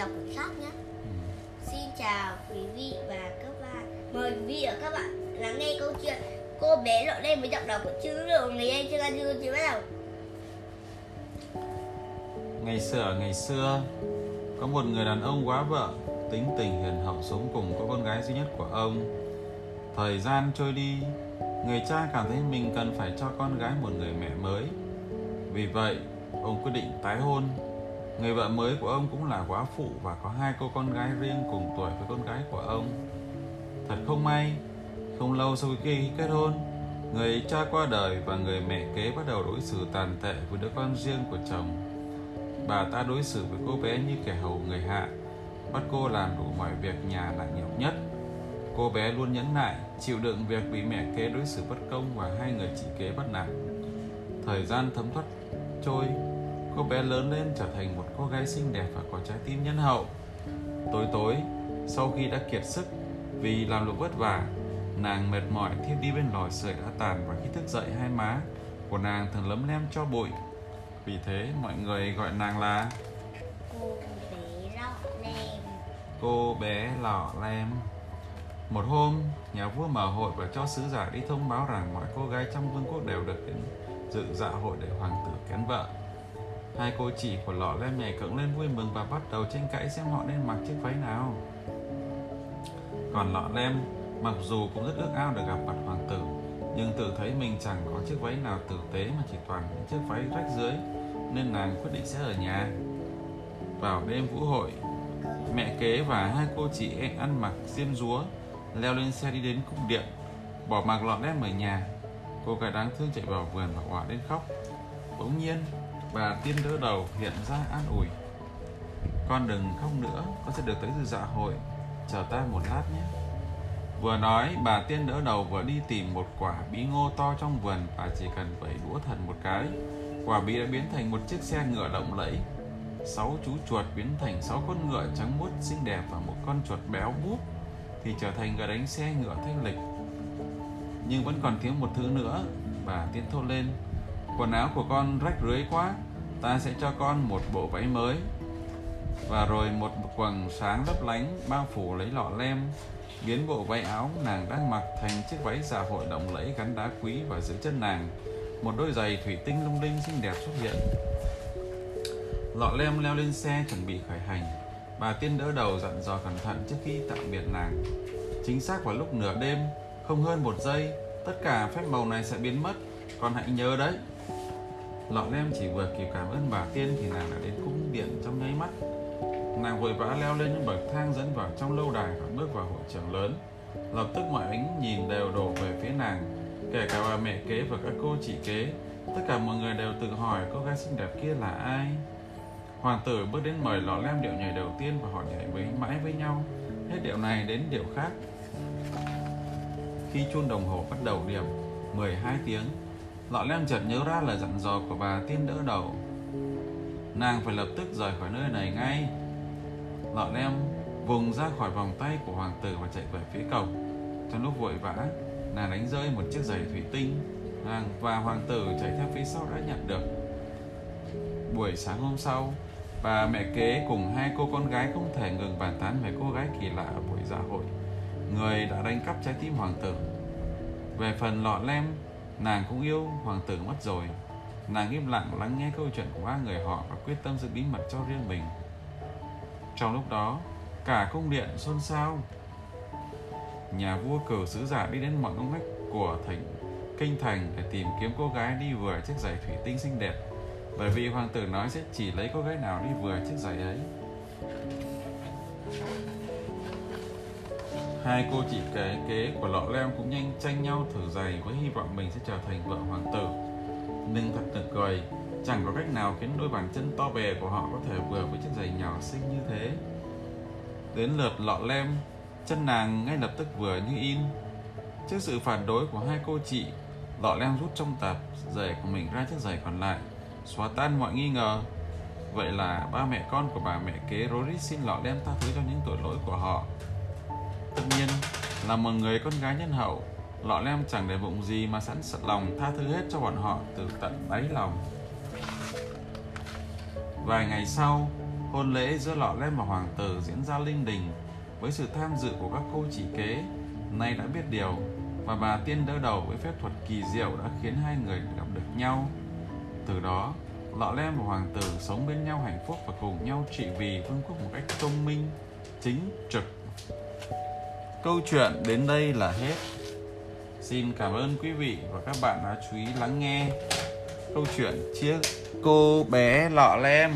đọc cuốn khác nhé. Ừ. Xin chào quý vị và các bạn. Mời quý vị và các bạn lắng nghe câu chuyện cô bé lọ lem với giọng đọc của chữ lượng người anh chưa ăn chưa chưa bắt đầu. Ngày xưa ngày xưa, Có một người đàn ông quá vợ, Tính tình hiền hậu sống cùng có con gái duy nhất của ông Thời gian trôi đi, Người cha cảm thấy mình cần phải cho con gái một người mẹ mới Vì vậy, ông quyết định tái hôn Người vợ mới của ông cũng là quá phụ Và có hai cô con gái riêng cùng tuổi với con gái của ông. Thật không may, Không lâu sau khi kết hôn, Người cha qua đời và người mẹ kế bắt đầu đối xử tàn tệ với đứa con riêng của chồng. Bà ta đối xử với cô bé như kẻ hầu người hạ, bắt cô làm đủ mọi việc nhà nặng nhọc nhất. Cô bé luôn nhẫn nại, chịu đựng việc bị mẹ kế đối xử bất công và hai người chị kế bắt nạt. Thời gian thấm thoát trôi cô bé lớn lên trở thành một cô gái xinh đẹp và có trái tim nhân hậu. Tối tối sau khi đã kiệt sức vì làm lụng vất vả nàng mệt mỏi thiếp đi bên lò sưởi đã tàn và khi thức dậy hai má của nàng thường lấm lem cho bụi. Vì thế mọi người gọi nàng là Cô bé lọ lem. cô bé lọ lem. Một hôm nhà vua mở hội và cho sứ giả đi thông báo rằng mọi cô gái trong vương quốc đều được đến dự dạ hội để hoàng tử kén vợ hai cô chị của lọ lem nhảy cẫng lên vui mừng và bắt đầu tranh cãi xem họ nên mặc chiếc váy nào. Còn lọ lem, mặc dù cũng rất ước ao được gặp mặt hoàng tử, nhưng tự thấy mình chẳng có chiếc váy nào tử tế mà chỉ toàn những chiếc váy rách dưới, nên nàng quyết định sẽ ở nhà. Vào đêm vũ hội, mẹ kế và hai cô chị em ăn mặc xiêm rúa leo lên xe đi đến cung điện, bỏ mặc lọ lem ở nhà. Cô gái đáng thương chạy vào vườn và òa lên khóc. Bỗng nhiên bà tiên đỡ đầu hiện ra an ủi con đừng khóc nữa con sẽ được tới dự dạ hội chờ ta một lát nhé Vừa nói, bà tiên đỡ đầu vừa đi tìm một quả bí ngô to trong vườn và chỉ cần vẩy đũa thần một cái. Quả bí đã biến thành một chiếc xe ngựa lộng lẫy. Sáu chú chuột biến thành sáu con ngựa trắng muốt xinh đẹp và một con chuột béo búp thì trở thành gà đánh xe ngựa thanh lịch. Nhưng vẫn còn thiếu một thứ nữa, bà tiên thốt lên. Quần áo của con rách rưới quá, ta sẽ cho con một bộ váy mới. Và rồi một quần sáng lấp lánh bao phủ lấy lọ lem biến bộ váy áo nàng đang mặc thành chiếc váy dạ hội động lẫy gắn đá quý và dưới chân nàng. Một đôi giày thủy tinh lung linh xinh đẹp xuất hiện. Lọ lem leo lên xe chuẩn bị khởi hành. Bà tiên đỡ đầu dặn dò cẩn thận trước khi tạm biệt nàng. Chính xác vào lúc nửa đêm không hơn một giây tất cả phép màu này sẽ biến mất. Con hãy nhớ đấy. Lọ lem chỉ vừa kịp cảm ơn bà tiên thì nàng đã đến cung điện trong nháy mắt. Nàng vội vã leo lên những bậc thang dẫn vào trong lâu đài và bước vào hội trường lớn. Lập tức mọi ánh nhìn đều đổ về phía nàng, kể cả bà mẹ kế và các cô chị kế. Tất cả mọi người đều tự hỏi cô gái xinh đẹp kia là ai. Hoàng tử bước đến mời lọ lem điệu nhảy đầu tiên và họ nhảy với mãi với nhau. Hết điệu này đến điệu khác khi chuông đồng hồ bắt đầu điểm 12 tiếng, lọ lem chợt nhớ ra lời dặn dò của bà tiên đỡ đầu. Nàng phải lập tức rời khỏi nơi này ngay. Lọ lem vùng ra khỏi vòng tay của hoàng tử và chạy về phía cổng. Trong lúc vội vã, nàng đánh rơi một chiếc giày thủy tinh. Nàng và hoàng tử chạy theo phía sau đã nhặt được. Buổi sáng hôm sau, bà mẹ kế cùng hai cô con gái không thể ngừng bàn tán về cô gái kỳ lạ ở buổi dạ hội người đã đánh cắp trái tim hoàng tử về phần lọ lem nàng cũng yêu hoàng tử mất rồi nàng im lặng lắng nghe câu chuyện của ba người họ và quyết tâm giữ bí mật cho riêng mình trong lúc đó, cả cung điện xôn xao. Nhà vua cử sứ giả đi đến mọi ngóc ngách của thành kinh thành để tìm kiếm cô gái đi vừa chiếc giày thủy tinh xinh đẹp. Bởi vì hoàng tử nói sẽ chỉ lấy cô gái nào đi vừa chiếc giày ấy. Hai cô chị kế kế của lọ lem cũng nhanh tranh nhau thử giày với hy vọng mình sẽ trở thành vợ hoàng tử. Nhưng thật tuyệt cười, Chẳng có cách nào khiến đôi bàn chân to bè của họ có thể vừa với chiếc giày nhỏ xinh như thế. Đến lượt lọ lem, chân nàng ngay lập tức vừa như in. Trước sự phản đối của hai cô chị, lọ lem rút trong tập giày của mình ra chiếc giày còn lại, xóa tan mọi nghi ngờ. Vậy là ba mẹ con của bà mẹ kế rối xin lọ lem tha thứ cho những tội lỗi của họ. Tất nhiên, là một người con gái nhân hậu, lọ lem chẳng để bụng gì mà sẵn sật lòng tha thứ hết cho bọn họ từ tận đáy lòng. Vài ngày sau, Hôn lễ giữa Lọ Lem và Hoàng tử diễn ra linh đình với sự tham dự của các cô chỉ kế nay đã biết điều và bà tiên đỡ đầu với phép thuật kỳ diệu đã khiến hai người gặp được nhau. Từ đó, Lọ Lem và Hoàng tử sống bên nhau hạnh phúc và cùng nhau trị vì vương quốc một cách công minh, chính trực. Câu chuyện đến đây là hết. Xin cảm ơn quý vị và các bạn đã chú ý lắng nghe câu chuyện chiếc cô bé lọ lem